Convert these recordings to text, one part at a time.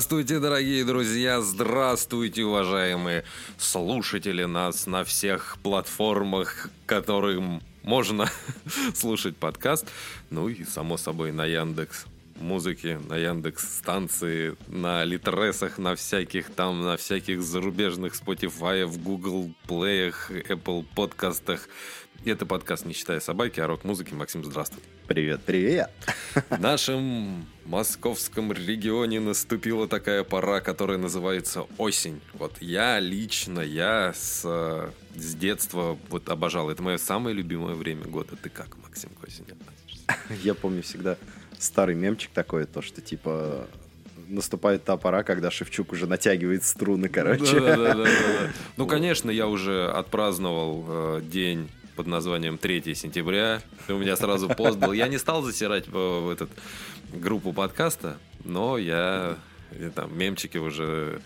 Здравствуйте, дорогие друзья, здравствуйте, уважаемые слушатели нас на всех платформах, которым можно слушать подкаст. Ну и, само собой, на Яндекс музыки, на Яндекс станции, на Литресах, на всяких там, на всяких зарубежных Spotify, в Google Play, Apple подкастах. Это подкаст «Не считая собаки», а рок-музыки. Максим, здравствуй. Привет, привет. В нашем московском регионе наступила такая пора, которая называется осень. Вот я лично, я с, с детства вот обожал. Это мое самое любимое время года. Ты как, Максим, к осени относишься? Я помню всегда старый мемчик такой, то, что типа наступает та пора, когда Шевчук уже натягивает струны, короче. Да, да, да, да. Ну, конечно, я уже отпраздновал э, день под названием 3 сентября. У меня сразу пост был. Я не стал засирать в, этот группу подкаста, но я, там мемчики уже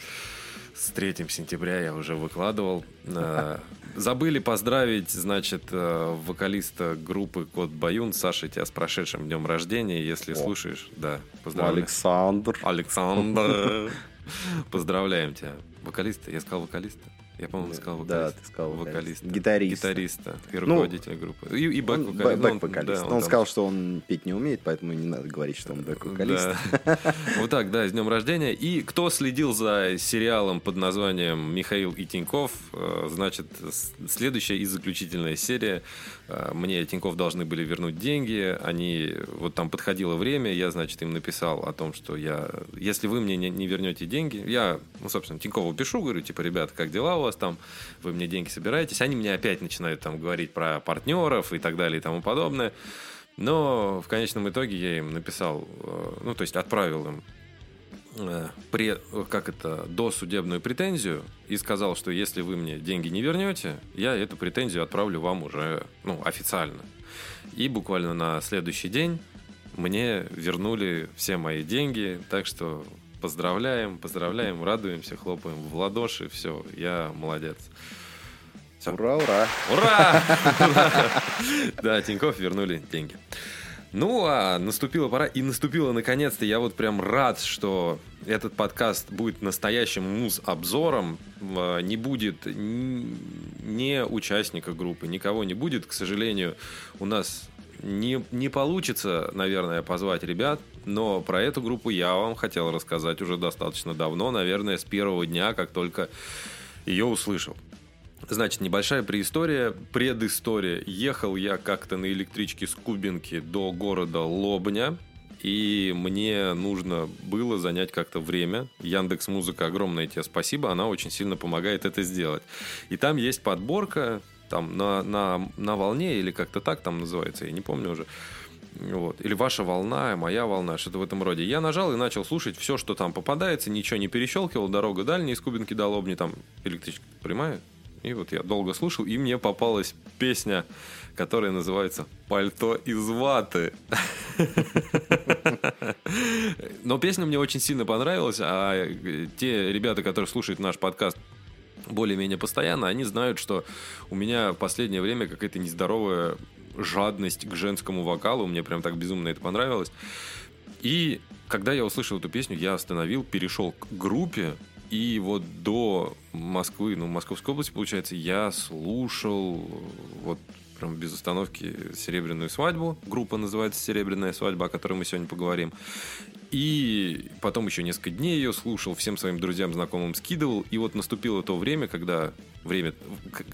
с 3 сентября я уже выкладывал. Э, забыли поздравить, значит, э, вокалиста группы Кот Баюн. Саша, тебя с прошедшим днем рождения. Если О. слушаешь, да, поздравляю. Александр. Александр. Поздравляем тебя. Вокалиста? Я сказал вокалиста? Я, по-моему, сказал вокалист. Да, ты сказал вокалист. Гитарист. Гитариста и руководитель ну, группы. И, и бэк-вокалист. Ну, бэк-вокалист. Да, он, он там... сказал, что он петь не умеет, поэтому не надо говорить, что он бэк-вокалист. Да. Вот так, да, с днем рождения. И кто следил за сериалом под названием «Михаил и Тиньков», э, значит, следующая и заключительная серия. Э, мне Тиньков должны были вернуть деньги. Они, вот там подходило время, я, значит, им написал о том, что я, если вы мне не, не вернете деньги, я, ну, собственно, Тинькову пишу, говорю, типа, ребята, как дела вас там, вы мне деньги собираетесь. Они мне опять начинают там говорить про партнеров и так далее и тому подобное. Но в конечном итоге я им написал, э, ну, то есть отправил им э, пре, как это, досудебную претензию и сказал, что если вы мне деньги не вернете, я эту претензию отправлю вам уже ну, официально. И буквально на следующий день мне вернули все мои деньги, так что поздравляем, поздравляем, радуемся, хлопаем в ладоши, все, я молодец. Все. Ура, ура! Ура! Да, Тиньков вернули деньги. Ну, а наступила пора, и наступила наконец-то. Я вот прям рад, что этот подкаст будет настоящим муз-обзором. А, не будет не участника группы, никого не будет. К сожалению, у нас не, не получится, наверное, позвать ребят, но про эту группу я вам хотел рассказать уже достаточно давно, наверное, с первого дня, как только ее услышал. Значит, небольшая преистория, предыстория. Ехал я как-то на электричке с Кубинки до города Лобня, и мне нужно было занять как-то время. Яндекс Музыка, огромное тебе спасибо, она очень сильно помогает это сделать. И там есть подборка там на, на, на волне или как-то так там называется, я не помню уже. Вот. Или ваша волна, моя волна, что-то в этом роде. Я нажал и начал слушать все, что там попадается, ничего не перещелкивал, дорога дальняя из Кубинки до Лобни, там электричка прямая. И вот я долго слушал, и мне попалась песня, которая называется «Пальто из ваты». Но песня мне очень сильно понравилась, а те ребята, которые слушают наш подкаст более-менее постоянно, они знают, что у меня в последнее время какая-то нездоровая жадность к женскому вокалу. Мне прям так безумно это понравилось. И когда я услышал эту песню, я остановил, перешел к группе, и вот до Москвы, ну, Московской области, получается, я слушал вот прям без остановки «Серебряную свадьбу». Группа называется «Серебряная свадьба», о которой мы сегодня поговорим. И потом еще несколько дней ее слушал, всем своим друзьям, знакомым скидывал. И вот наступило то время, когда время,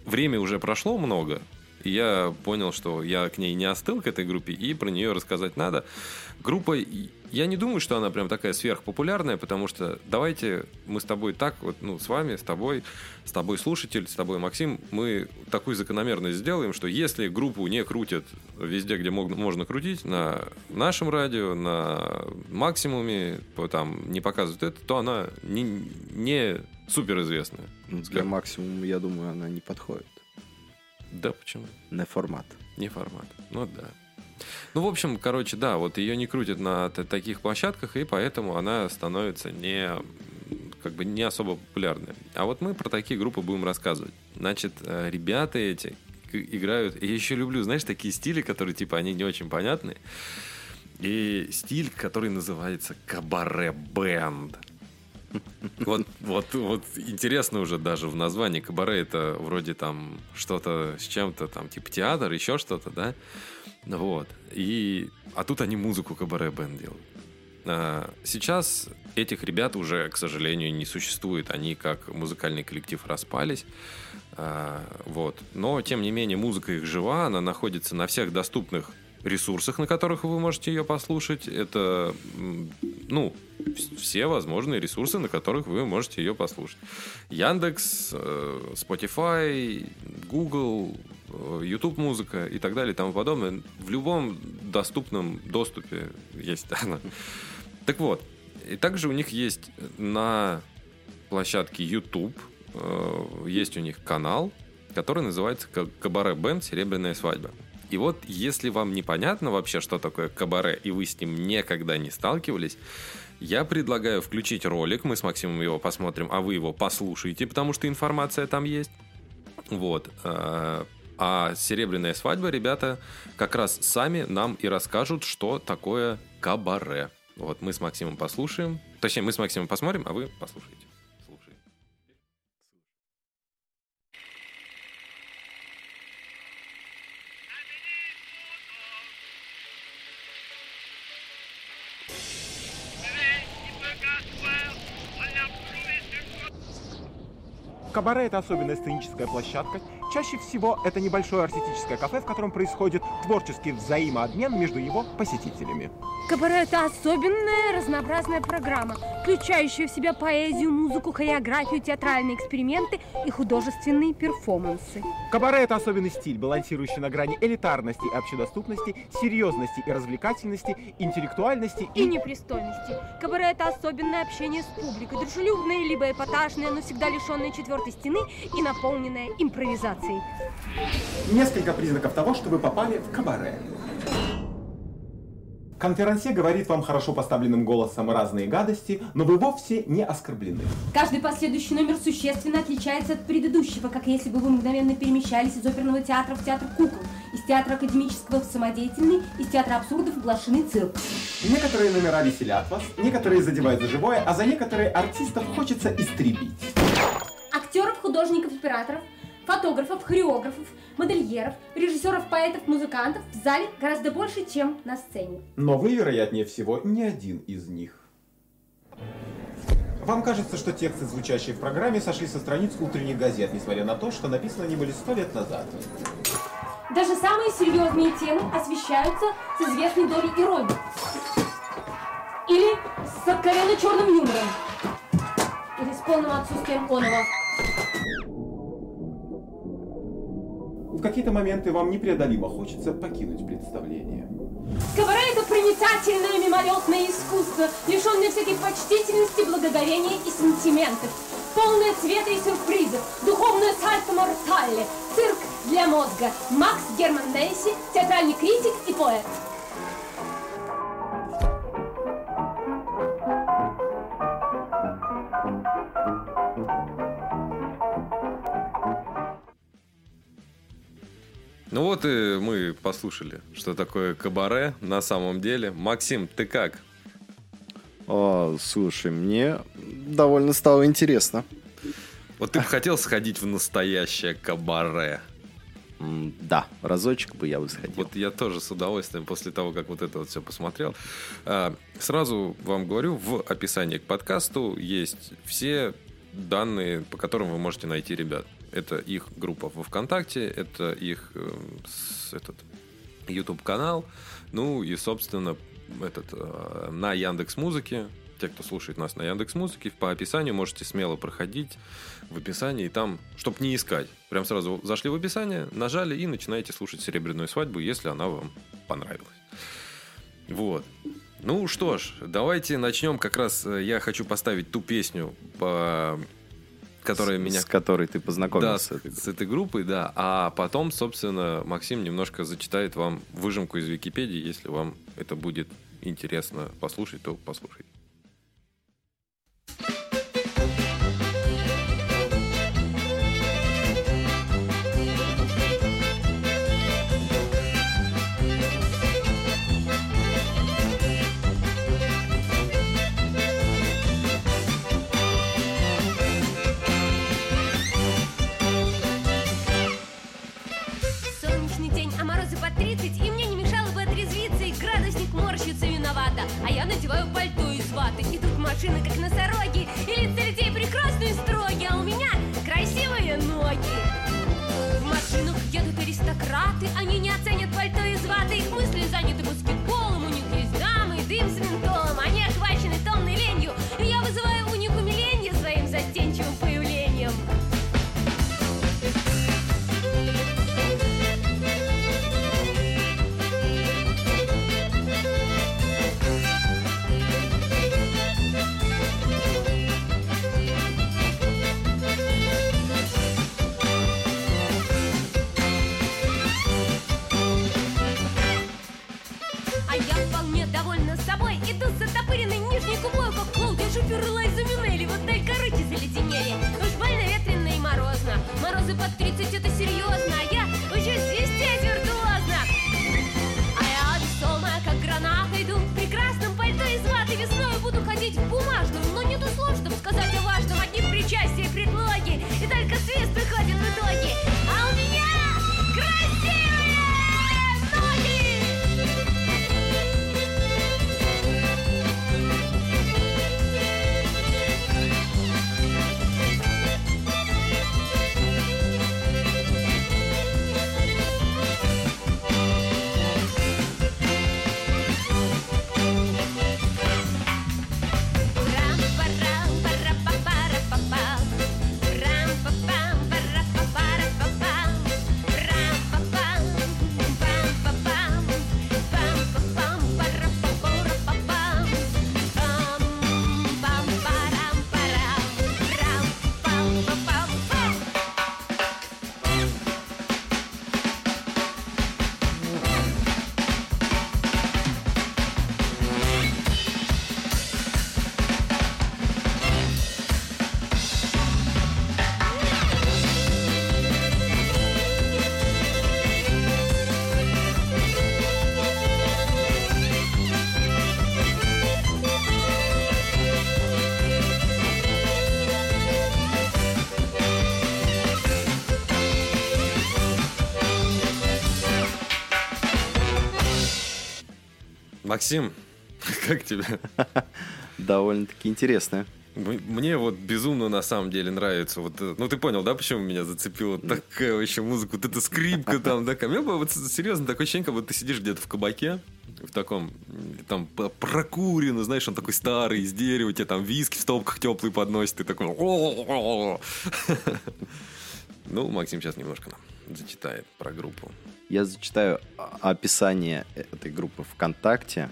время уже прошло много, И я понял, что я к ней не остыл, к этой группе, и про нее рассказать надо. Группа, я не думаю, что она прям такая сверхпопулярная, потому что давайте мы с тобой так, вот, ну, с вами, с тобой, с тобой слушатель, с тобой Максим, мы такую закономерность сделаем, что если группу не крутят везде, где мог, можно крутить, на нашем радио, на максимуме, там не показывают это, то она не, не суперизвестная. Для максимума, я думаю, она не подходит. Да, почему? Не формат. Не формат. Ну да. Ну, в общем, короче, да, вот ее не крутят на таких площадках, и поэтому она становится не как бы не особо популярной. А вот мы про такие группы будем рассказывать. Значит, э, ребята эти играют... Я еще люблю, знаешь, такие стили, которые, типа, они не очень понятны. И стиль, который называется кабаре-бенд. Вот, вот, вот интересно уже даже в названии кабаре это вроде там что-то с чем-то там типа театр, еще что-то, да? Вот. И, а тут они музыку кабаре-бенд делают. А, сейчас этих ребят уже, к сожалению, не существует. Они как музыкальный коллектив распались. А, вот. Но, тем не менее, музыка их жива, она находится на всех доступных ресурсах, на которых вы можете ее послушать. Это, ну, все возможные ресурсы, на которых вы можете ее послушать. Яндекс, э, Spotify, Google, э, YouTube музыка и так далее и тому подобное. В любом доступном доступе есть она. Так вот, и также у них есть на площадке YouTube, э, есть у них канал, который называется Кабаре Бенд Серебряная свадьба. И вот, если вам непонятно вообще, что такое кабаре, и вы с ним никогда не сталкивались, я предлагаю включить ролик, мы с Максимом его посмотрим, а вы его послушаете, потому что информация там есть. Вот. Э, а «Серебряная свадьба» ребята как раз сами нам и расскажут, что такое кабаре. Вот мы с Максимом послушаем. Точнее, мы с Максимом посмотрим, а вы послушаете. Кабаре – это особенная сценическая площадка. Чаще всего это небольшое артистическое кафе, в котором происходит творческий взаимообмен между его посетителями. Кабаре – это особенная разнообразная программа, включающая в себя поэзию, музыку, хореографию, театральные эксперименты и художественные перформансы. Кабаре – это особенный стиль, балансирующий на грани элитарности и общедоступности, серьезности и развлекательности, интеллектуальности и... и непристойности. Кабаре – это особенное общение с публикой, дружелюбное, либо эпатажное, но всегда лишенное четвертой стены и наполненное импровизацией. Несколько признаков того, что вы попали в кабаре. Конферансье говорит вам хорошо поставленным голосом разные гадости, но вы вовсе не оскорблены. Каждый последующий номер существенно отличается от предыдущего, как если бы вы мгновенно перемещались из оперного театра в театр кукол, из театра академического в самодеятельный, из театра абсурдов в глашенный цирк. Некоторые номера веселят вас, некоторые задевают за живое, а за некоторые артистов хочется истребить. Актеров, художников, операторов, фотографов, хореографов, модельеров, режиссеров, поэтов, музыкантов в зале гораздо больше, чем на сцене. Но вы, вероятнее всего, не один из них. Вам кажется, что тексты, звучащие в программе, сошли со страниц утренних газет, несмотря на то, что написаны они были сто лет назад. Даже самые серьезные темы освещаются с известной долей иронии. Или с откровенно черным юмором. Полным отсутствием оного. В какие-то моменты вам непреодолимо хочется покинуть представление. Кабаре – это проницательное мимолетное искусство, лишенное всякой почтительности, благоговения и сантиментов. Полное цвета и сюрпризов, духовное сальто мортале, цирк для мозга. Макс Герман Нейси, театральный критик и поэт. Ну вот и мы послушали, что такое кабаре на самом деле. Максим, ты как? О, слушай, мне довольно стало интересно. Вот ты бы хотел сходить в настоящее кабаре? Да, разочек бы я бы сходил. Вот я тоже с удовольствием после того, как вот это вот все посмотрел. А, сразу вам говорю, в описании к подкасту есть все данные, по которым вы можете найти ребят. Это их группа во ВКонтакте, это их э, этот YouTube-канал, ну и, собственно, этот, э, на Яндекс Музыке. Те, кто слушает нас на Яндекс Музыке, по описанию можете смело проходить в описании, и там, чтобы не искать, прям сразу зашли в описание, нажали и начинаете слушать «Серебряную свадьбу», если она вам понравилась. Вот. Ну что ж, давайте начнем. Как раз э, я хочу поставить ту песню, по... которая с, меня с которой ты да, познакомился. с, с этой группой, да. А потом, собственно, Максим немножко зачитает вам выжимку из Википедии. Если вам это будет интересно послушать, то послушайте. Машины, как носороги И лица людей прекрасные и строги А у меня красивые ноги. В машинах едут аристократы Они не Максим, как тебе? Довольно-таки интересная. М- Мне вот безумно на самом деле нравится. Вот, ну, ты понял, да, почему меня зацепила такая вообще музыка? Вот эта скрипка там, да. Было вот серьезно такое ощущение, как будто ты сидишь где-то в кабаке, в таком, там, прокурено, знаешь, он такой старый, из дерева, тебе там виски в стопках теплый подносит, ты такой... Ну, Максим сейчас немножко нам зачитает про группу. Я зачитаю описание этой группы ВКонтакте.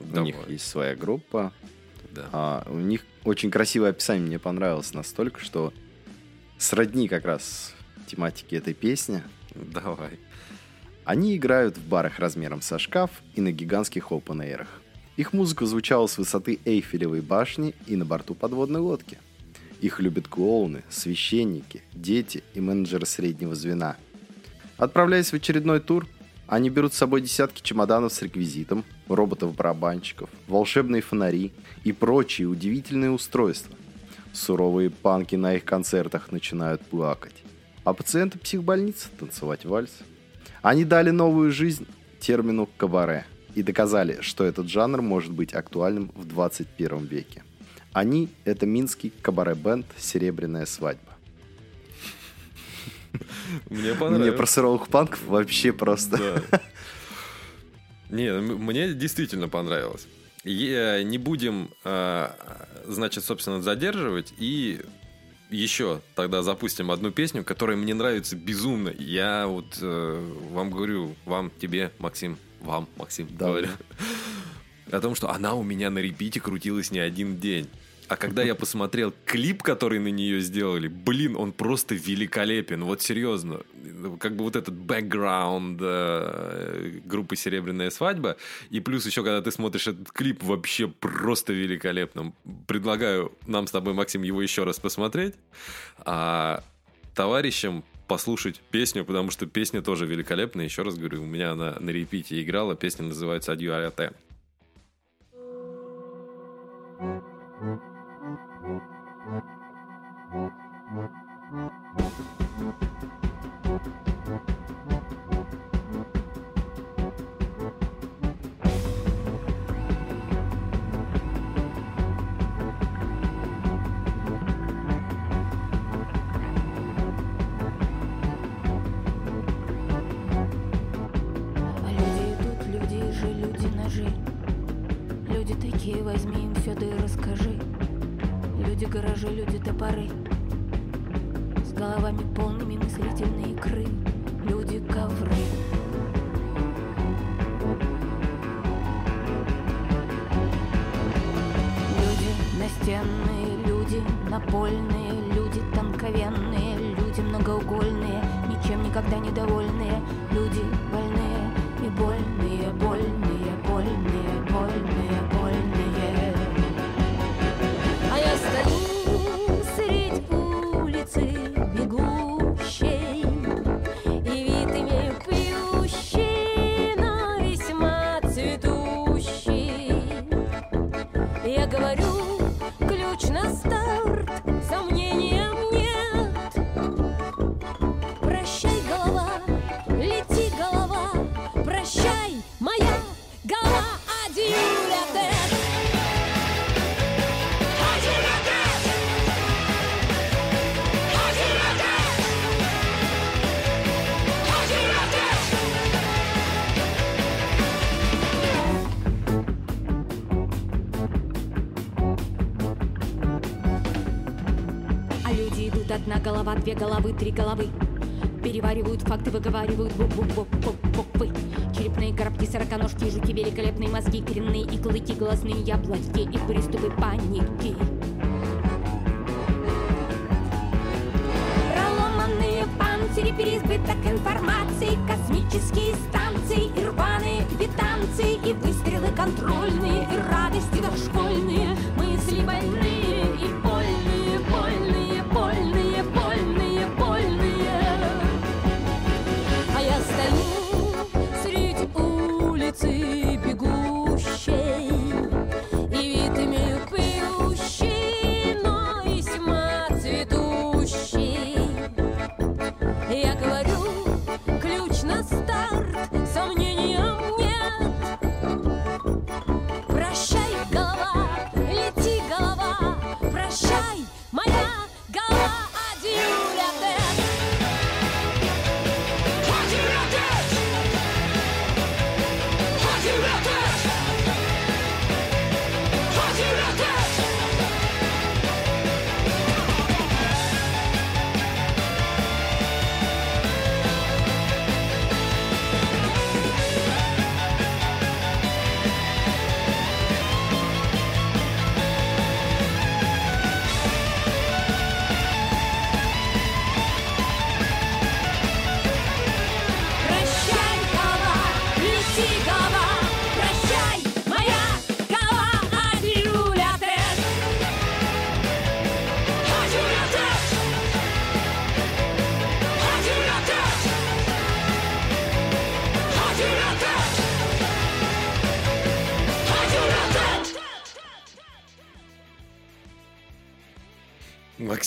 У Давай. них есть своя группа. Да. А, у них очень красивое описание мне понравилось настолько, что сродни как раз тематике этой песни. Давай. Они играют в барах размером со шкаф и на гигантских open Их музыка звучала с высоты Эйфелевой башни и на борту подводной лодки. Их любят клоуны, священники, дети и менеджеры среднего звена. Отправляясь в очередной тур, они берут с собой десятки чемоданов с реквизитом, роботов-барабанщиков, волшебные фонари и прочие удивительные устройства. Суровые панки на их концертах начинают плакать, а пациенты психбольницы танцевать вальс. Они дали новую жизнь термину «кабаре» и доказали, что этот жанр может быть актуальным в 21 веке. Они – это минский кабаре-бенд «Серебряная свадьба». Мне Мне понравилось. про сыровых панков вообще просто... Да. Не, мне действительно понравилось. Е- Не будем, э, значит, собственно, задерживать. И еще тогда запустим одну песню, которая мне нравится безумно. Я вот э, вам говорю, вам, тебе, Максим, вам, Максим, Да, говорю. О том, что она у меня на репите крутилась не один день. А когда я посмотрел клип, который на нее сделали, блин, он просто великолепен. Вот серьезно. Как бы вот этот бэкграунд э, группы «Серебряная свадьба». И плюс еще, когда ты смотришь этот клип, вообще просто великолепно. Предлагаю нам с тобой, Максим, его еще раз посмотреть. А товарищам послушать песню, потому что песня тоже великолепная. Еще раз говорю, у меня она на репите играла. Песня называется «Адью Арате». А люди идут, люди такие, возьми им все, да и расскажи. Люди гаражи, люди топоры. С головами полными мыслительные икры. Люди ковры. Люди настенные, люди напольные, люди тонковенные, люди многоугольные, ничем никогда недовольные, люди больные и больные, улицы Головы, три головы. Переваривают факты, выговаривают буквы. Черепные коробки, сороконожки, жуки, великолепные мозги, коренные и клыки, глазные яблоки и приступы паники.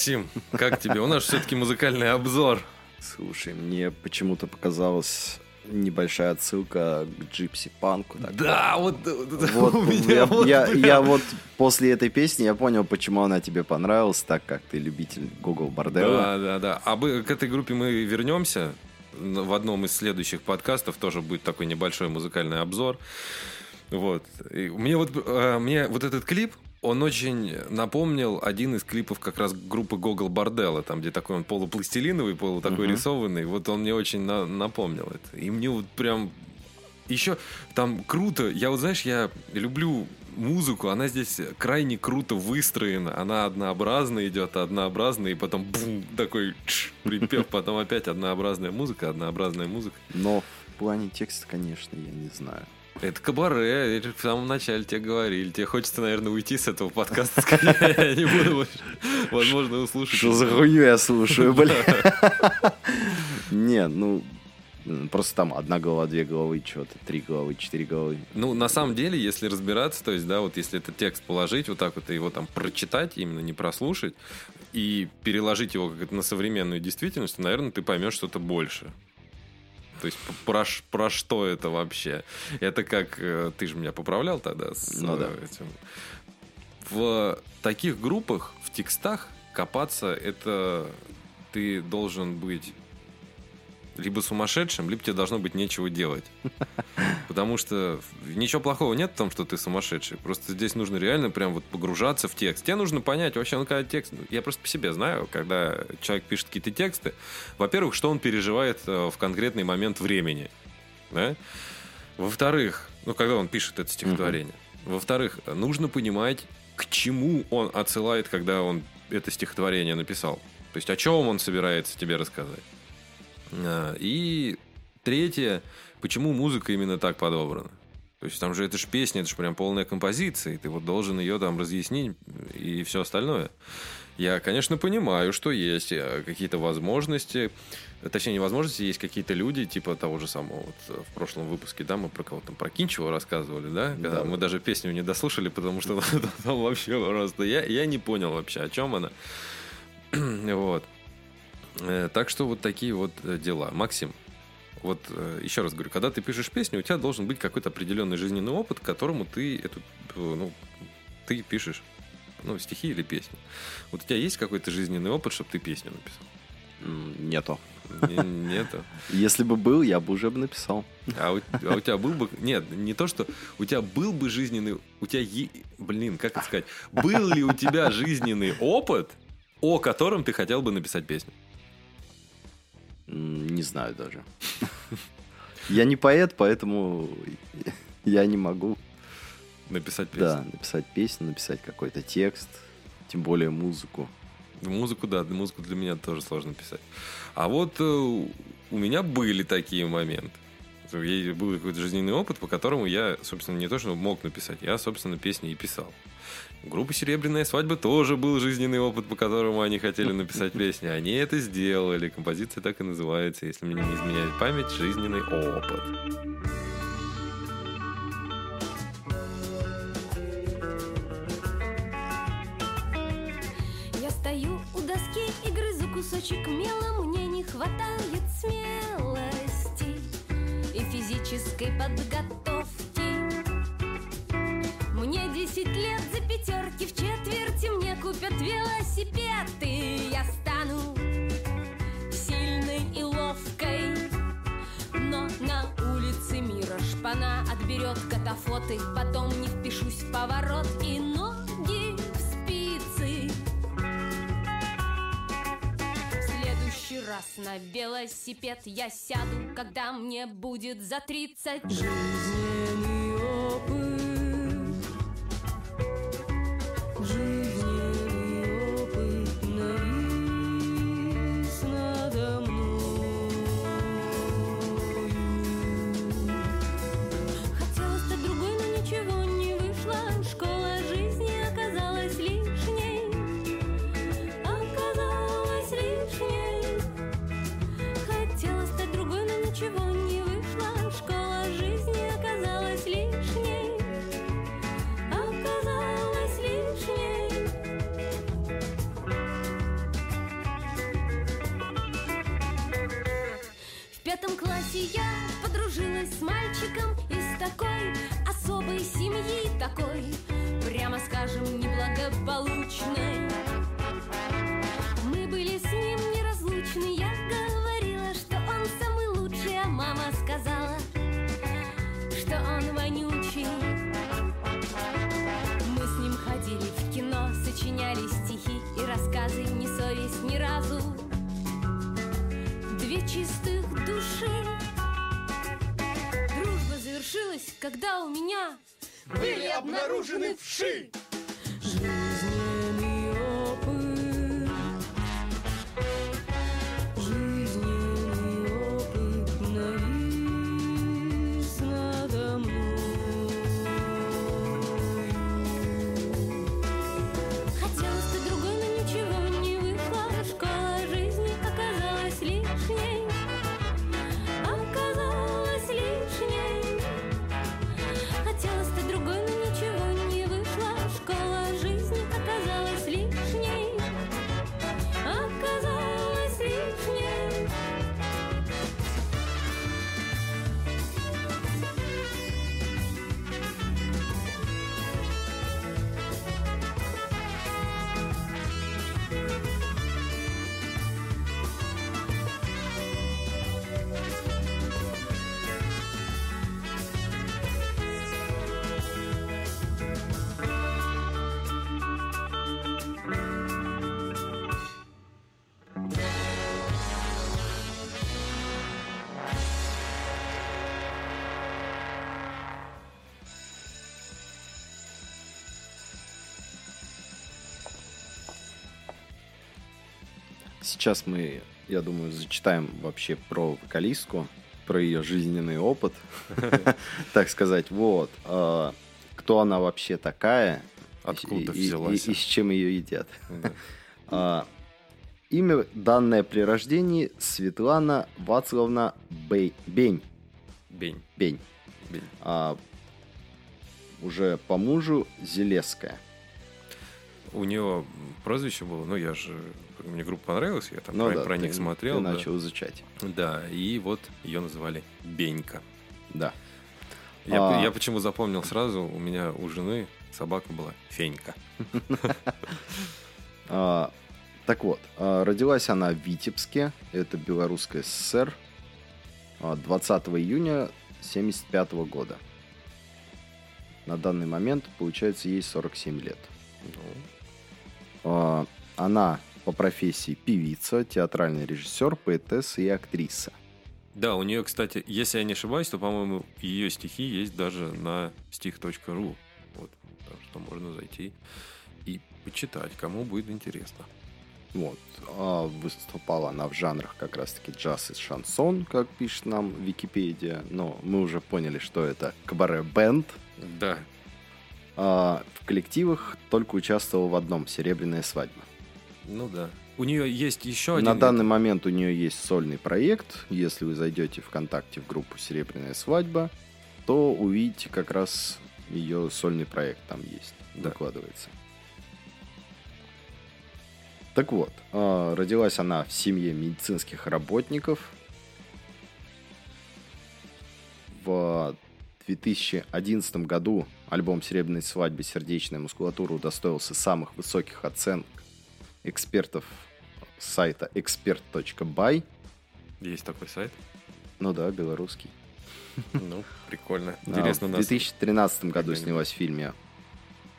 Максим, как тебе? У нас все-таки музыкальный обзор. Слушай, мне почему-то показалось Небольшая отсылка к джипси панку. Да, вот, Вот, у меня я, вот я- прям- я вот после этой песни я понял, почему она тебе понравилась, так как ты любитель Google Борделла. Да, да, да. А мы- к этой группе мы вернемся. В одном из следующих подкастов тоже будет такой небольшой музыкальный обзор. Вот. И мне вот, э, мне вот этот клип, он очень напомнил один из клипов как раз группы Гогол Борделла, там, где такой он полупластилиновый, полу такой Мгм. рисованный. Вот он мне очень на- напомнил это. И мне вот прям еще там круто. Я вот, знаешь, я люблю музыку, она здесь крайне круто выстроена. Она однообразно идет, однообразно, и потом бум, такой чш, припев, потом опять однообразная музыка, однообразная музыка. Но в плане текста, конечно, я не знаю. Это кабаре, я же в самом начале тебе говорили. Тебе хочется, наверное, уйти с этого подкаста. Я не буду больше, возможно, услышать. Что за хуйню я слушаю, бля? Не, ну, просто там одна голова, две головы, что-то, три головы, четыре головы. Ну, на самом деле, если разбираться, то есть, да, вот если этот текст положить, вот так вот и его там прочитать, именно не прослушать, и переложить его как на современную действительность, то, наверное, ты поймешь что-то больше. То есть про, про что это вообще? Это как... э, Ты же меня поправлял тогда с Ну да. э, этим. В таких группах, в текстах копаться, это ты должен быть либо сумасшедшим, либо тебе должно быть нечего делать. Потому что ничего плохого нет в том, что ты сумасшедший. Просто здесь нужно реально прям вот погружаться в текст. Тебе нужно понять вообще, ну когда текст... Я просто по себе знаю, когда человек пишет какие-то тексты, во-первых, что он переживает э, в конкретный момент времени. Да? Во-вторых, ну когда он пишет это стихотворение. Во-вторых, нужно понимать, к чему он отсылает, когда он это стихотворение написал. То есть о чем он собирается тебе рассказать. А, И третье, почему музыка именно так подобрана. То есть там же это же песня, это же прям полная композиция, и ты вот должен ее там разъяснить и все остальное. Я, конечно, понимаю, что есть э, какие-то возможности, точнее, не возможности, есть какие-то люди, типа того же самого, вот э, в прошлом выпуске, да, мы про кого-то там, про Кинчева рассказывали, да, когда Да. мы даже песню не дослушали, потому что там вообще просто, я, я не понял вообще, о чем она. Вот. Э, Так что вот такие вот э, дела. Максим, вот э, еще раз говорю, когда ты пишешь песню, у тебя должен быть какой-то определенный жизненный опыт, к которому ты эту, ну, ты пишешь, ну, стихи или песни. Вот у тебя есть какой-то жизненный опыт, чтобы ты песню написал? Нету. Не- Нету. Если бы был, я бы уже бы написал. А у, а у тебя был бы... Нет, не то, что... У тебя был бы жизненный... У тебя... е- Блин, как это сказать? Был ли у тебя жизненный опыт, о котором ты хотел бы написать песню? Не знаю даже. Я не поэт, поэтому я не могу Написать песню? да, написать песню, написать какой-то текст, тем более музыку. Музыку, да, музыку для меня тоже сложно писать. А вот э, у меня были такие моменты. Я- Был какой-то жизненный опыт, по которому я, собственно, не то, что мог написать, я, собственно, песни и писал. У группы «Серебряная свадьба» тоже был жизненный опыт, по которому они хотели написать песни. Они это сделали. Композиция так и называется, если мне не изменяет память, «Жизненный опыт». Я стою у доски и грызу кусочек мела Мне не хватает и физической подготовки. Мне 10 лет за пятерки в четверти Мне купят велосипед и я стану сильной и ловкой но на улице мира шпана отберет катафоты. Потом не впишусь в поворот и ноги раз на велосипед я сяду Когда мне будет за 30 Жизненный пятом классе я под Познакомилась с мальчиком из такой особой семьи, такой, прямо скажем, неблагополучной. Мы были с ним неразлучны, я говорила, что он самый лучший, а мама сказала, что он вонючий. Мы с ним ходили в кино, сочиняли стихи и рассказы, ни совесть ни разу. Две чистых души. Дружба завершилась, когда у меня были обнаружены вши. Жизненный Сейчас мы, я думаю, зачитаем вообще про вокалистку, про ее жизненный опыт, так сказать. Вот. а, Кто она вообще такая? Откуда взялась? И, с чем ее едят. А, Имя, данное при рождении, Светлана Вацлавна Бей- Бень. Бень. Бень. Бень. А, уже по мужу Зелеская. У нее прозвище было, ну я же, мне группа понравилась, я там Ну про, да, про ты- них смотрел. Ты да. начал изучать. Да, и вот ее называли Бенька. Да. Я, А. я почему запомнил сразу, у меня у жены собака была Фенька. А, так вот, а, родилась она в Витебске, это Белорусская ССР, а, 20 июня 75 года. На данный момент, получается, ей 47 лет. Ну, А, Она по профессии певица, театральный режиссер, поэтесса и актриса. Да, у нее, кстати, если я не ошибаюсь, то, по-моему, ее стихи есть даже на стих.ру. Вот, так что можно зайти и почитать, кому будет интересно. Вот. А Выступала она в жанрах как раз-таки джаз и шансон, как пишет нам Википедия. Но мы уже поняли, что это кабаре-бенд. Да, в коллективах только участвовал в одном «Серебряная свадьба». ну да. У нее есть еще один... На данный момент у нее есть сольный проект. Если вы зайдете ВКонтакте в группу «Серебряная свадьба», то увидите как раз ее сольный проект там есть, Да. докладывается. Так вот, а, родилась она в семье медицинских работников. 2011 году альбом «Серебряной свадьбы. Сердечная мускулатура» удостоился самых высоких оценок экспертов сайта expert.by. Есть такой сайт. Ну да, белорусский. Ну, прикольно. А, Интересно В нас... 2013 году снялась в фильме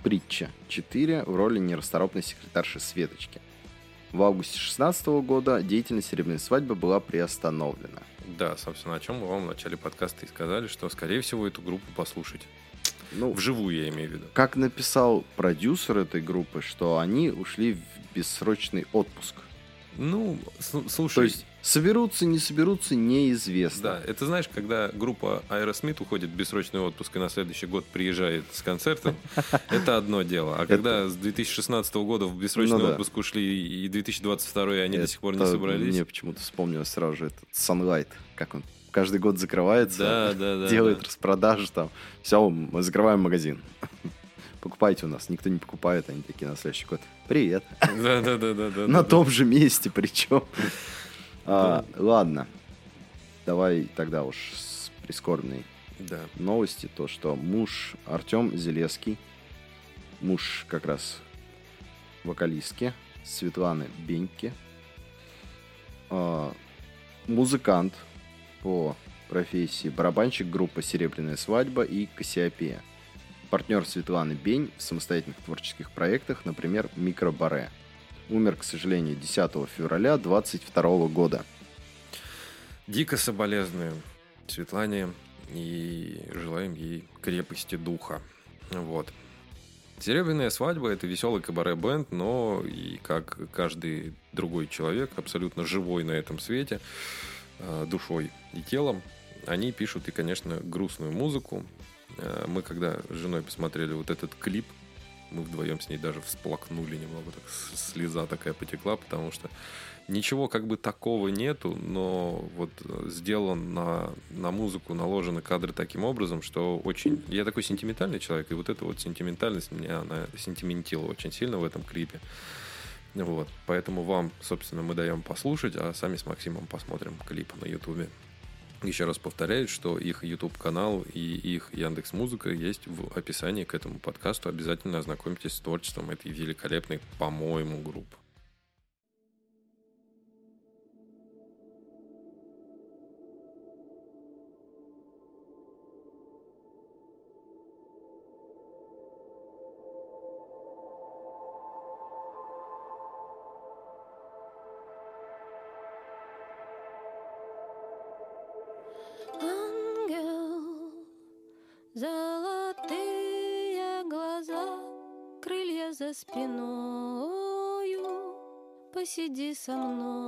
«Притча 4» в роли нерасторопной секретарши Светочки. В августе 2016 года деятельность «Серебряной свадьбы» была приостановлена. Да, собственно, о чем мы вам в начале подкаста и сказали, что, скорее всего, эту группу послушать. Ну, Вживую, я имею в виду. как написал продюсер этой группы, что они ушли в бессрочный отпуск. Ну, слушай... То есть соберутся, не соберутся, неизвестно. Да, это знаешь, когда группа Аэросмит уходит в бессрочный отпуск и на следующий год приезжает с концертом, это одно дело. А когда с 2016 года в бессрочный Ну отпуск ушли и 2022 они до сих пор не собрались. Мне почему-то вспомнилось сразу же этот Sunlight, как он каждый год закрывается, Да, да, да. делает да. распродажи там. Все, мы закрываем магазин. Покупайте у нас. Никто не покупает, они такие на следующий год. Привет. Да, да, да. На том же месте причем. А, Ладно. Давай тогда уж с прискорбной Да. новости, то что муж Артем Зелеский, муж как раз вокалистки Светланы Беньки, а, музыкант по профессии, барабанщик группы «Серебряная свадьба» и «Кассиопея». Партнер Светланы Бень в самостоятельных творческих проектах, например, «Микробаре». Умер, к сожалению, 10 февраля 2022 года. Дико соболезную Светлане и желаем ей крепости духа. Вот. Серебряная свадьба это веселый кабаре-бенд, но и как каждый другой человек, абсолютно живой на этом свете, э, душой и телом, они пишут и, конечно, грустную музыку. Э, Мы когда с женой посмотрели вот этот клип, мы вдвоем с ней даже всплакнули немного, так слеза такая потекла, потому что ничего как бы такого нету, но вот э, сделан на, на музыку, наложены кадры таким образом, что очень... Я такой сентиментальный человек, и вот эта вот сентиментальность меня, она сентиментила очень сильно в этом клипе. Вот, поэтому вам, собственно, мы даем послушать, а сами с Максимом посмотрим клип на Ютубе. Еще раз повторяю, что их YouTube канал и их Яндекс Музыка есть в описании к этому подкасту. Обязательно ознакомьтесь с творчеством этой великолепной, по-моему, группы. Посиди со мною.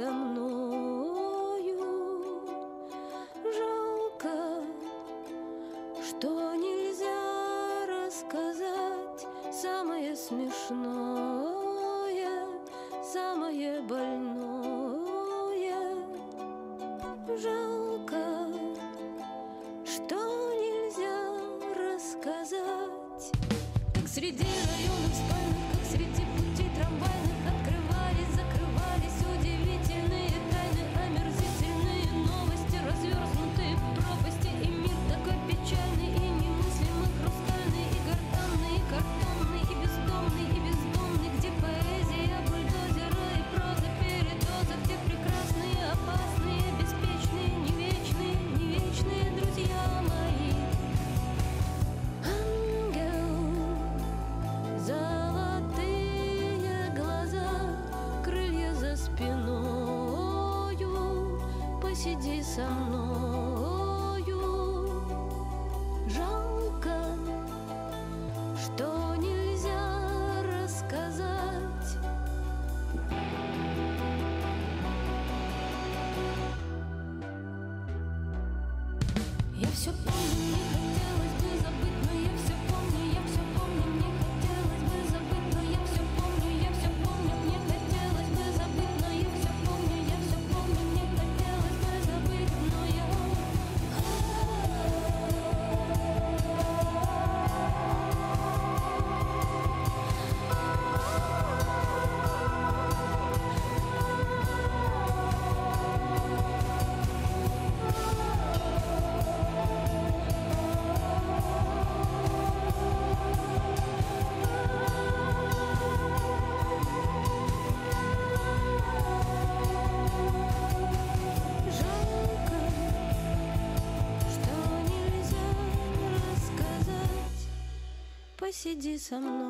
Со мною. Жалко, что нельзя рассказать самое смешное, самое больное. Жалко, что нельзя рассказать. Как среди районов спальных, как среди desperdiçando Посиди со мною.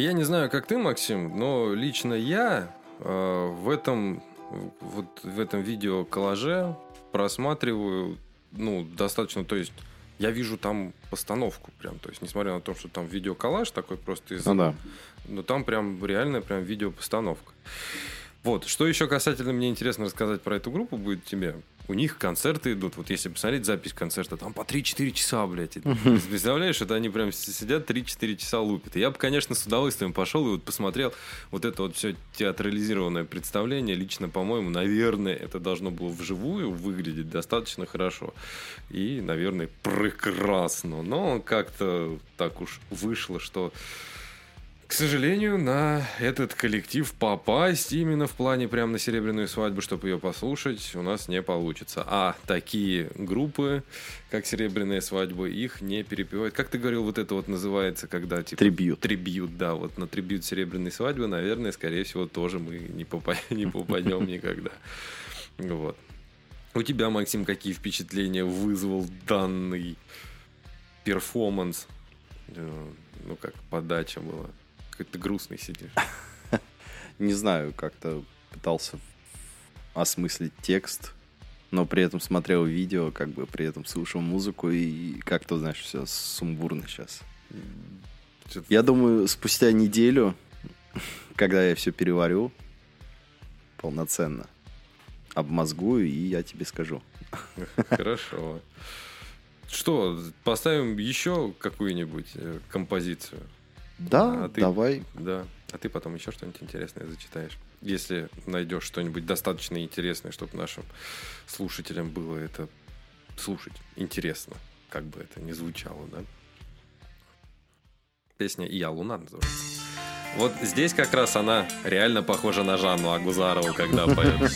Я не знаю, как ты, Максим, но лично я э, в этом вот в этом видео коллаже просматриваю, ну, достаточно, то есть я вижу там постановку прям, то есть несмотря на то, что там видеоколлаж такой просто из... Ну да. Но там прям реальная прям видеопостановка. Вот, что еще касательно мне интересно рассказать про эту группу будет тебе. У них концерты идут, вот если посмотреть запись концерта, там по 3-4 часа, блядь. Представляешь, это они прям сидят 3-4 часа лупят. И я бы, конечно, с удовольствием пошел и вот посмотрел вот это вот все театрализированное представление. Лично, по-моему, наверное, это должно было вживую выглядеть достаточно хорошо. И, наверное, прекрасно. Но как-то так уж вышло, что к сожалению, на этот коллектив попасть именно в плане прям на серебряную свадьбу, чтобы ее послушать, у нас не получится. А такие группы, как серебряная свадьба, их не перепевают. Как ты говорил, вот это вот называется, когда типа... Трибьют. Трибьют, да. Вот на трибьют серебряной свадьбы, наверное, скорее всего, тоже мы не, попа- не попадем никогда. Вот. У тебя, Максим, какие впечатления вызвал данный перформанс? Э, Ну, как подача была. Как ты грустный сидишь. Не знаю, как-то пытался осмыслить текст, но при этом смотрел видео, как бы при этом слушал музыку и как-то, знаешь, все сумбурно сейчас. Я думаю, спустя неделю, когда я все переварю полноценно, обмозгую, и я тебе скажу. Хорошо. Что, поставим еще какую-нибудь э, композицию? Да, А ты- давай. Да. А ты потом еще что-нибудь интересное зачитаешь. Если найдешь что-нибудь достаточно интересное, чтобы нашим слушателям было это слушать интересно, как бы это ни звучало, да? Песня «Я луна» называется. Вот здесь как раз она реально похожа на Жанну Агузарову, когда поет.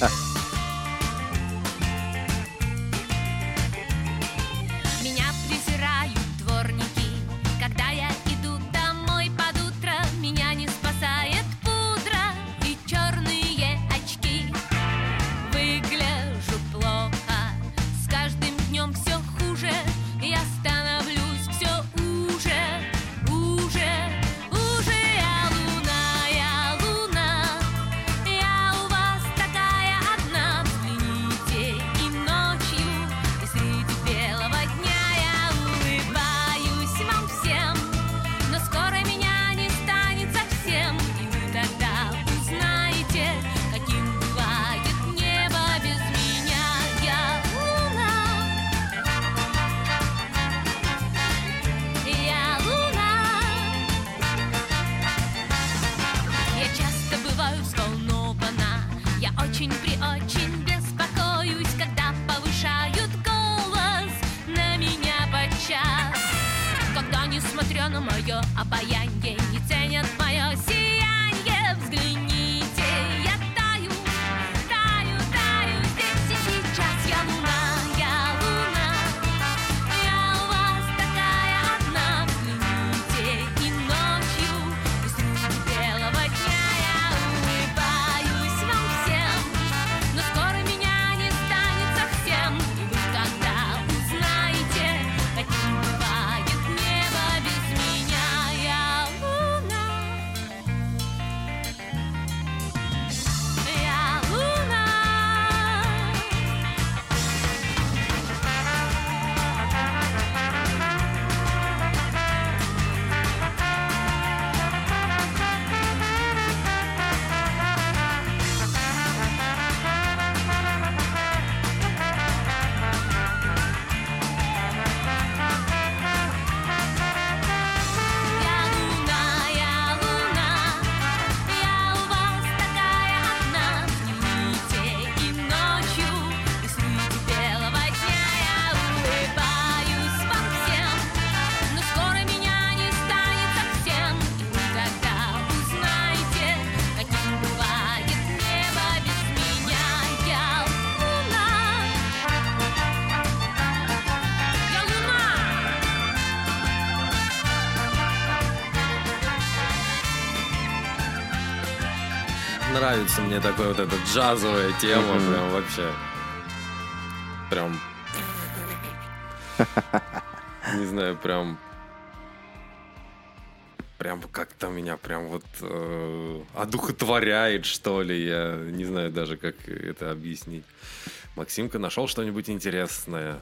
Нравится мне такая вот эта джазовая тема, Мгм. прям вообще. Прям... Не знаю, прям... прям как-то меня прям вот э, одухотворяет, что ли. Я не знаю даже, как это объяснить. Максимка нашел что-нибудь интересное.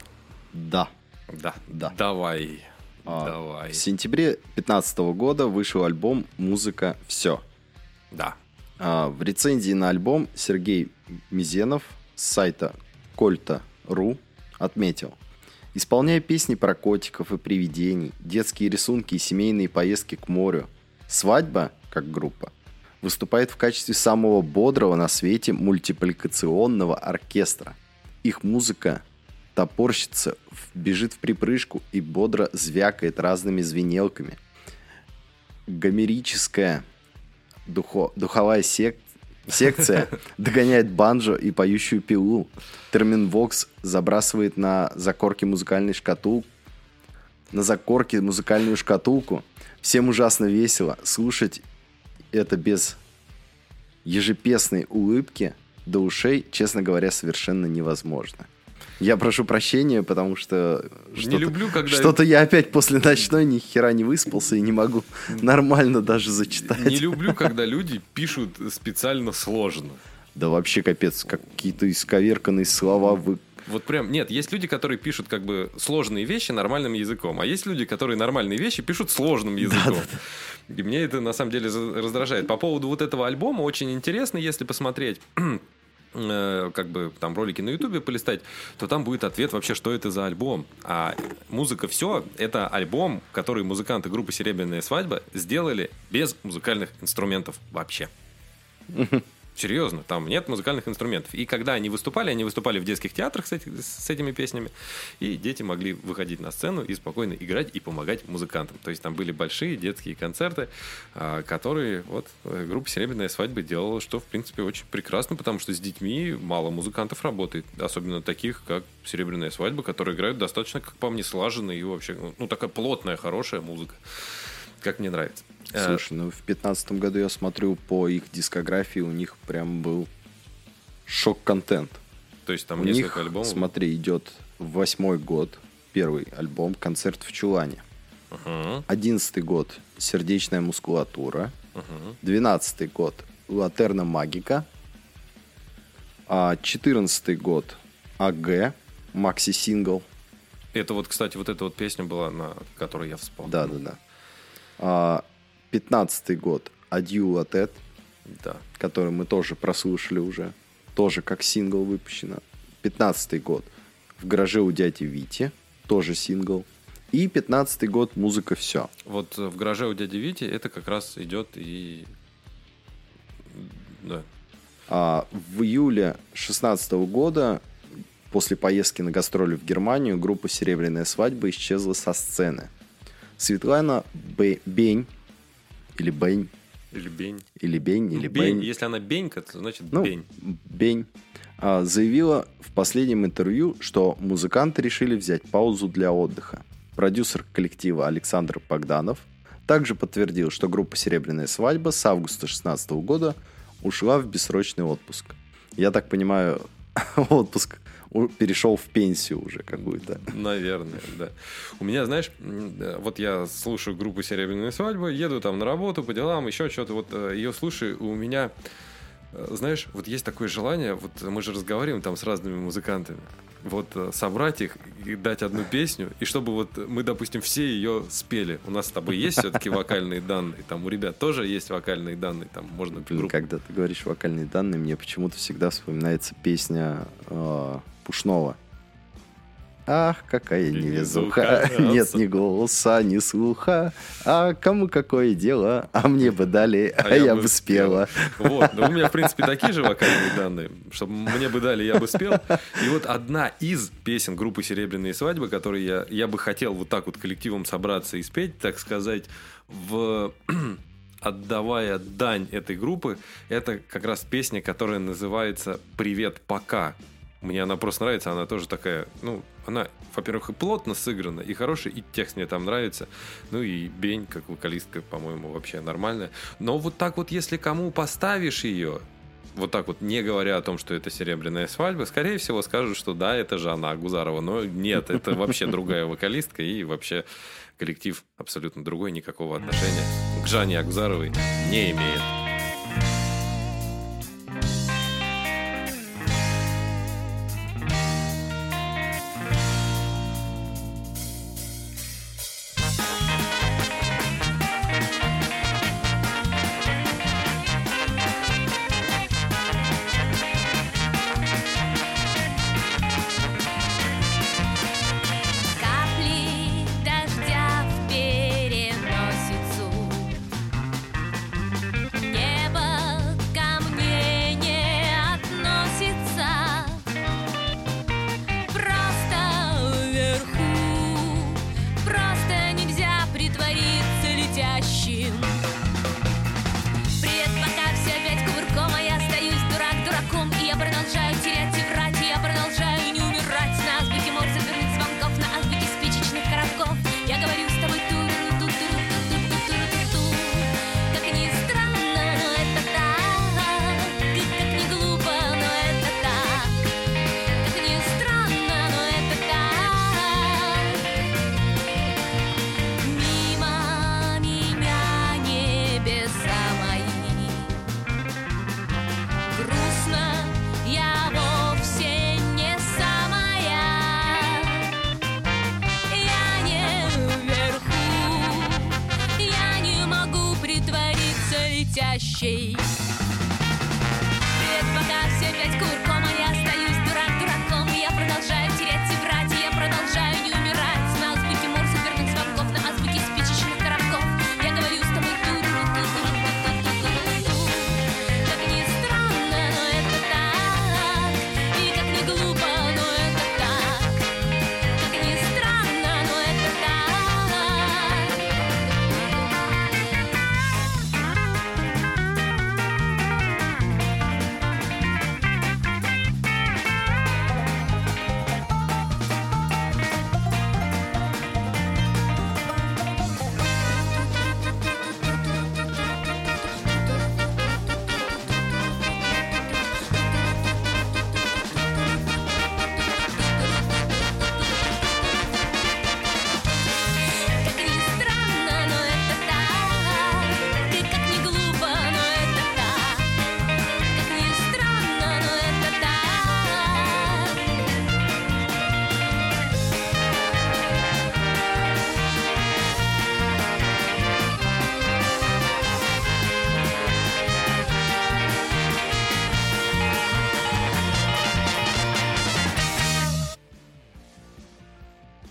Да. Да. Да. Давай. А, Давай. В сентябре 2015 года вышел альбом «Музыка. Все». Да. А, В рецензии на альбом Сергей Мизенов с сайта Кольта.ру отметил. Исполняя песни про котиков и привидений, детские рисунки и семейные поездки к морю, «Свадьба», как группа, выступает в качестве самого бодрого на свете мультипликационного оркестра. Их музыка топорщится, бежит в припрыжку и бодро звякает разными звенелками. Гомерическая духо- духовая сек- секция догоняет банджо и поющую пилу. Терминвокс забрасывает на закорки музыкальной шкатулки на закорке музыкальную шкатулку. Всем ужасно весело. Слушать это без ежепесной улыбки до ушей, честно говоря, совершенно невозможно. Я прошу прощения, потому что что-то- люблю, когда... что-то я опять после ночной ни хера не выспался и не могу нормально даже зачитать. Не люблю, когда люди пишут специально сложно. Да вообще капец, какие-то исковерканные слова вы... Вот прям, нет, есть люди, которые пишут как бы сложные вещи нормальным языком, а есть люди, которые нормальные вещи пишут сложным языком. И мне это на самом деле раздражает. По поводу вот этого альбома очень интересно, если посмотреть как бы там ролики на ютубе полистать, то там будет ответ вообще, что это за альбом. А музыка все, это альбом, который музыканты группы Серебряная свадьба сделали без музыкальных инструментов вообще. Серьезно, там нет музыкальных инструментов. И когда они выступали, они выступали в детских театрах с, эти- с этими песнями, и дети могли выходить на сцену и спокойно играть и помогать музыкантам. То есть там были большие детские концерты, а, которые вот э, группа «Серебряная свадьба» делала, что, в принципе, очень прекрасно, потому что с детьми мало музыкантов работает, особенно таких, как «Серебряная свадьба», которые играют достаточно, как по мне, слаженно и вообще, ну, такая плотная, хорошая музыка, как мне нравится. Э, Слушай, ну в пятнадцатом году я смотрю по их дискографии, у них прям был шок-контент. То есть там у несколько них, альбомов. смотри, идет восьмой год, первый альбом «Концерт в чулане». Одиннадцатый год «Сердечная мускулатура». Двенадцатый год «Латерна магика». А четырнадцатый год «АГ», макси-сингл. Это вот, кстати, вот эта вот песня была, на которой я вспомнил. Да-да-да. А, Пятнадцатый год «Адью Латет», Да. который мы тоже прослушали уже. Тоже как сингл выпущено. Пятнадцатый год «В гараже у дяди Вити», тоже сингл. И пятнадцатый год «Музыка все». Вот э, в гараже у дяди Вити это как раз идет и... Да. А в июле 16 года, после поездки на гастроли в Германию, группа «Серебряная свадьба» исчезла со сцены. Светлана Бе- Бень, или Бень, Или Бень. или Бень, или Бень. Бень, Если она Бенька, то значит ну, Бень. Бень, а, заявила в последнем интервью, что музыканты решили взять паузу для отдыха. Продюсер коллектива Александр Богданов также подтвердил, что группа «Серебряная свадьба» с августа 2016 года ушла в бессрочный отпуск. Я так понимаю, отпуск перешел в пенсию уже какую-то. Наверное, да. У меня, знаешь, вот я слушаю группу «Серебряная свадьба», еду там на работу, по делам, еще что-то, вот э, ее слушаю, у меня, э, знаешь, вот есть такое желание, вот мы же разговариваем там с разными музыкантами, вот э, собрать их и дать одну песню, и чтобы вот мы, допустим, все ее спели. У нас с тобой есть все-таки вокальные данные, там у ребят тоже есть вокальные данные, там можно Блин, когда ты говоришь вокальные данные, мне почему-то всегда вспоминается песня э, Пушного. Ах, какая невезуха. Нет ни голоса, ни слуха. А кому какое дело? А мне бы дали, а, я, бы спела. Вот, да у меня, в принципе, такие же вокальные данные, чтобы мне бы дали, я бы спел. И вот одна из песен группы «Серебряные свадьбы», которую я, я бы хотел вот так вот коллективом собраться и спеть, так сказать, в отдавая дань этой группы, это как раз песня, которая называется «Привет, пока». Мне она просто нравится, она тоже такая, ну, она, во-первых, и плотно сыграна, и хороший, и текст мне там нравится. Ну и Бень, как вокалистка, по-моему, вообще нормальная. Но вот так вот, если кому поставишь ее, вот так вот, не говоря о том, что это серебряная свадьба, скорее всего скажут, что да, это Жанна Агузарова. Но нет, это вообще другая вокалистка и вообще коллектив абсолютно другой, никакого отношения к Жанне Агузаровой не имеет.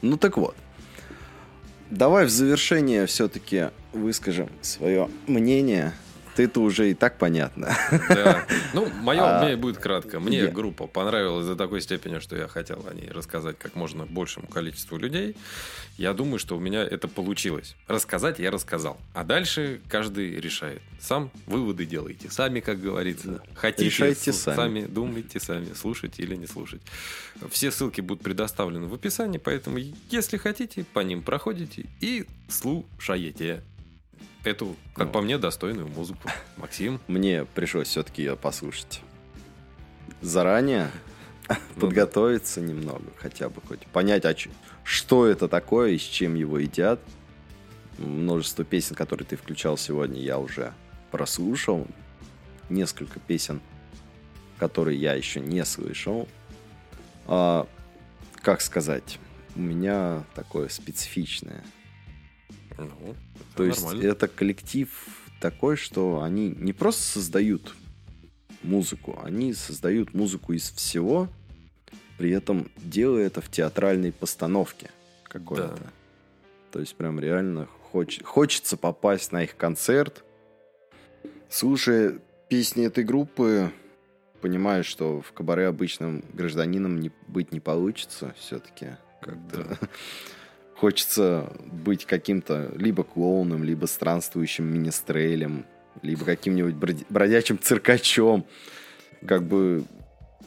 Ну так вот. Давай в завершение все-таки выскажем свое мнение. Ты-то уже и так понятно. Да. Ну, мое А, мнение будет кратко. Мне я- группа понравилась до такой степени, что я хотел о ней рассказать как можно большему количеству людей. Я думаю, что у меня это получилось. Рассказать я рассказал. А дальше каждый решает. Сам выводы делайте. Сами, как говорится. Хотите, Решайте с- сами. думайте сами, слушать или не слушать. Все ссылки будут предоставлены в описании, поэтому, если хотите, по ним проходите и слушаете эту, как Ну. по мне, достойную музыку. Максим, Мне пришлось все-таки ее послушать. Заранее Ну подготовиться немного, хотя бы хоть понять, а что это такое и с чем его едят. Множество песен, которые ты включал сегодня, я уже прослушал. Несколько песен, которые я еще не слышал. А, как сказать, у меня такое специфичное ну, то есть нормально. это коллектив такой, что они не просто создают музыку, они создают музыку из всего, при этом делая это в театральной постановке какой-то. Да. То есть прям реально хоч- хочется попасть на их концерт. Слушая песни этой группы, понимаешь, что в кабаре обычным гражданином не, быть не получится все-таки. Как-то хочется быть каким-то либо клоуном, либо странствующим министрелем, либо каким-нибудь бродячим циркачом. Как бы...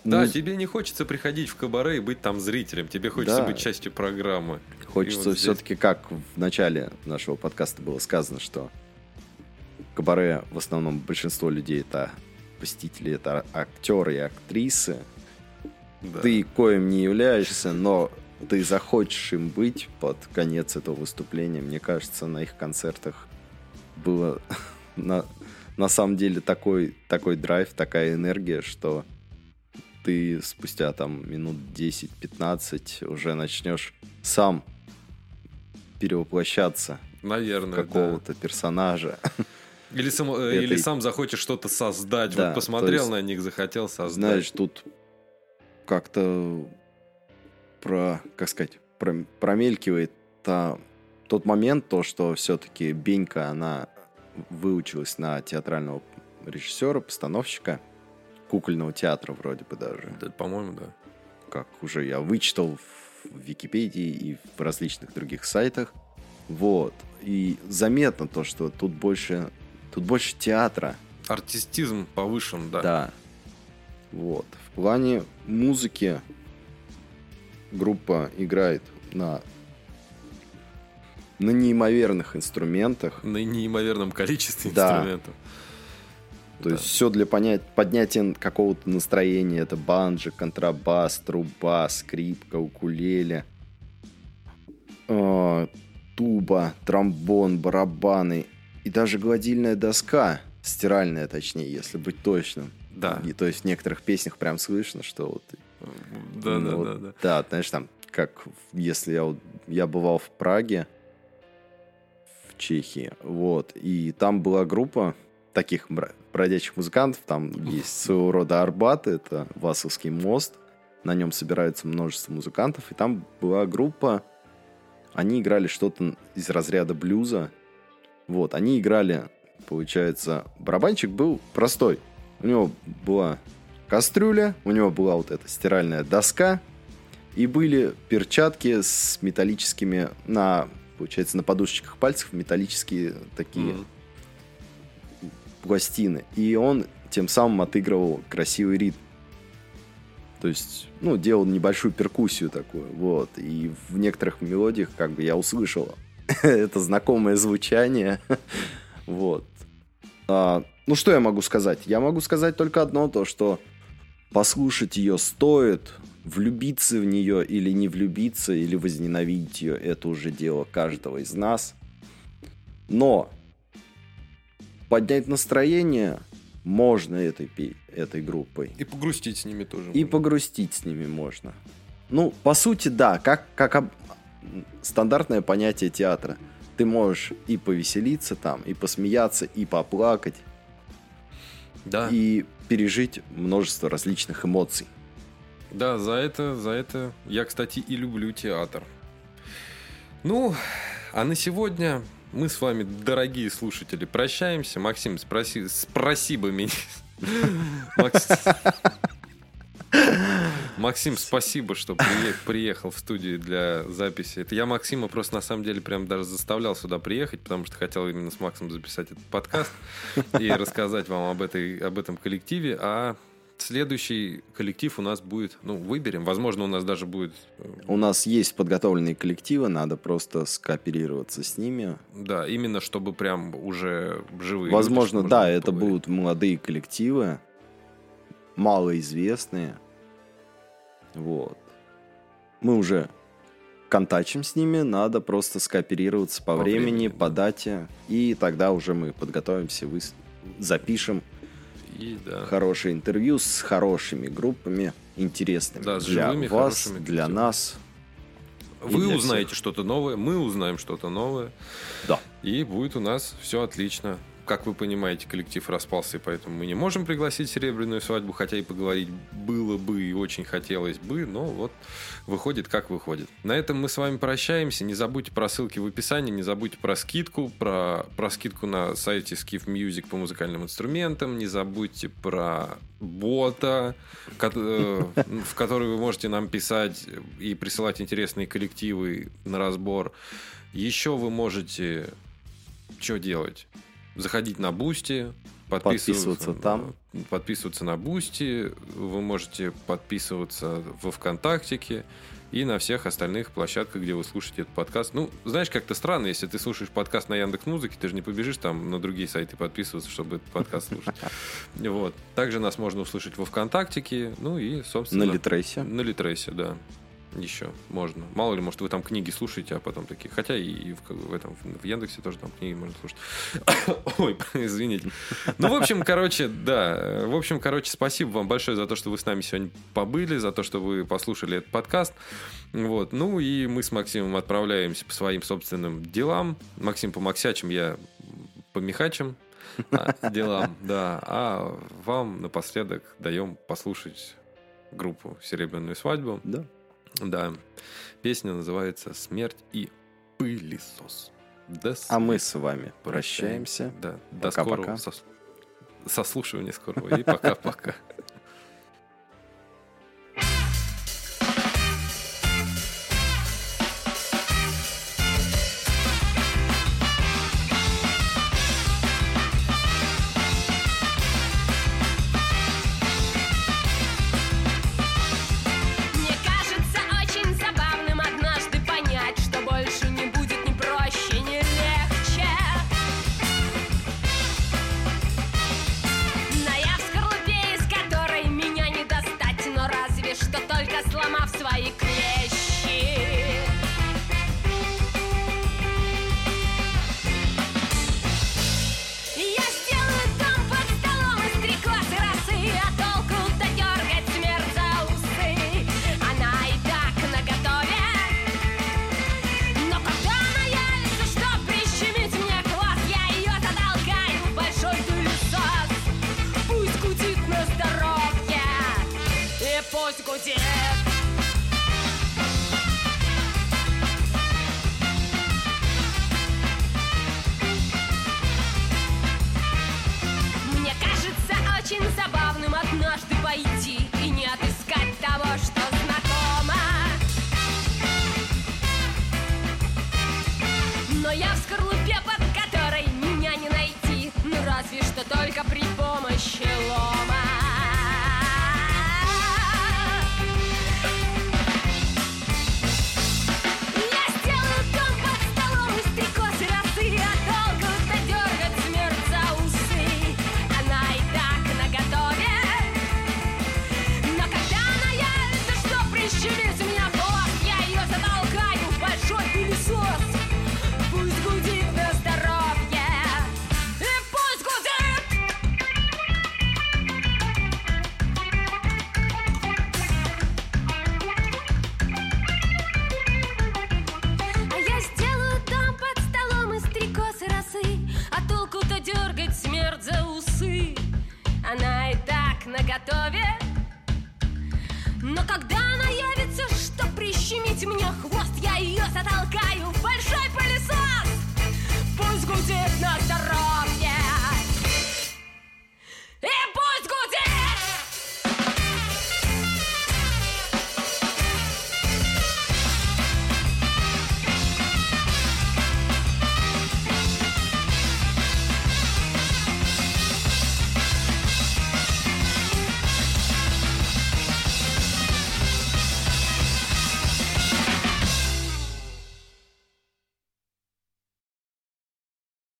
Да, ну, тебе не хочется приходить в кабаре и быть там зрителем. Тебе хочется Да. быть частью программы. Хочется вот здесь- все-таки, как в начале нашего подкаста было сказано, что кабаре в основном большинство людей это посетители это актеры и актрисы. Да. Ты коим не являешься, но ты захочешь им быть под конец этого выступления. Мне кажется, на их концертах было на, на самом деле такой, такой драйв, такая энергия, что ты спустя там минут 10-15 уже начнешь сам перевоплощаться Наверное, какого-то персонажа. да. Или, сам, э, этой- или сам захочешь что-то создать. Да, вот посмотрел есть, на них, захотел создать. Знаешь, тут как-то про, как сказать, про- промелькивает та- тот момент, то, что все-таки Бенька, она выучилась на театрального режиссера, постановщика, кукольного театра вроде бы даже. Да, по-моему, да. как уже я вычитал в Википедии и в различных других сайтах. Вот. И заметно то, что тут больше, тут больше театра. Артистизм повышен, да. Да. Вот. В плане музыки группа играет на на неимоверных инструментах. На неимоверном количестве Да. инструментов. То Да. есть все для понять, поднятия какого-то настроения. Это банджо, контрабас, труба, скрипка, укулеле, э, туба, тромбон, барабаны и даже гладильная доска, стиральная точнее, если быть точным. Да. И, то есть в некоторых песнях прям слышно, что вот... Да, ну, да, вот, да, да. Да, знаешь, там, как если я, я бывал в Праге, в Чехии, вот, и там была группа таких бродячих музыкантов, там есть своего рода Арбат, это Васовский мост, на нем собирается множество музыкантов, и там была группа, они играли что-то из разряда блюза, вот, они играли, получается, барабанчик был простой, у него была кастрюля, у него была вот эта стиральная доска, и были перчатки с металлическими на, получается, на подушечках пальцев металлические такие Мгм. пластины. И он тем самым отыгрывал красивый ритм. То есть, ну, делал небольшую перкуссию такую, вот. И в некоторых мелодиях, как бы, я услышал это знакомое звучание, вот. А, ну, что я могу сказать? Я могу сказать только одно, то, что послушать ее стоит, влюбиться в нее или не влюбиться, или возненавидеть ее, это уже дело каждого из нас. Но поднять настроение можно этой, этой группой. И погрустить с ними тоже. И можно. погрустить с ними можно. Ну, по сути, да, как, как об- стандартное понятие театра. Ты можешь и повеселиться там, и посмеяться, и поплакать, Да. и пережить множество различных эмоций. Да, за это, за это я, кстати, и люблю театр. Ну, а на сегодня мы с вами, дорогие слушатели, прощаемся. Максим, спроси, спроси бы меня. Макс- Максим, спасибо, что прие- приехал в студию для записи. Это я Максима просто на самом деле прям даже заставлял сюда приехать, потому что хотел именно с Максом записать этот подкаст и рассказать вам об, этой, об этом коллективе. А следующий коллектив у нас будет, ну, выберем. Возможно, у нас даже будет, э, У нас есть подготовленные коллективы, надо просто скооперироваться с ними. да, именно чтобы прям уже живые. люди, Возможно, чтобы да, это поговорить. будут молодые коллективы, малоизвестные. Вот. Мы уже контачим с ними, надо просто скооперироваться по, По времени, времени, по да. дате, и тогда уже мы подготовимся, выс- запишем И, да. хорошее интервью с хорошими группами, интересными Да, с для живыми, вас, для коллективами. нас. Вы для узнаете всех. что-то новое, мы узнаем что-то новое. Да. И будет у нас все отлично. Как вы понимаете, коллектив распался, и поэтому мы не можем пригласить серебряную свадьбу, хотя и поговорить было бы и очень хотелось бы, но вот выходит как выходит. На этом мы с вами прощаемся. Не забудьте про ссылки в описании, не забудьте про скидку, про, про скидку на сайте Skiff Music по музыкальным инструментам, не забудьте про бота, э, в который вы можете нам писать и присылать интересные коллективы на разбор. Еще вы можете что делать? Заходить на Бусти, подписываться, Подписываться там. подписываться на Бусти, вы можете подписываться во ВКонтактике и на всех остальных площадках, где вы слушаете этот подкаст. Ну, знаешь, как-то странно, если ты слушаешь подкаст на Яндекс Музыке, ты же не побежишь там на другие сайты подписываться, чтобы этот подкаст слушать. Вот. Также нас можно услышать во ВКонтактике, ну и, собственно... На Литресе. На Литресе, да. Еще можно. Мало ли, может, вы там книги слушаете, а потом такие. Хотя и в, в этом в Яндексе тоже там книги можно слушать. Ой, извините. Ну, в общем, короче, да. В общем, короче, спасибо вам большое за то, что вы с нами сегодня побыли, за то, что вы послушали этот подкаст. Вот. Ну и мы с Максимом отправляемся по своим собственным делам. Максим по Максячим, я по Михачам а, делам, да. А вам напоследок даем послушать группу «Серебряную свадьбу». Да. Да. Песня называется «Смерть и пылесос». До А мы с вами прощаемся. Да. До Пока-пока. скорого сос- сослушивания скорого. И пока-пока. И пусть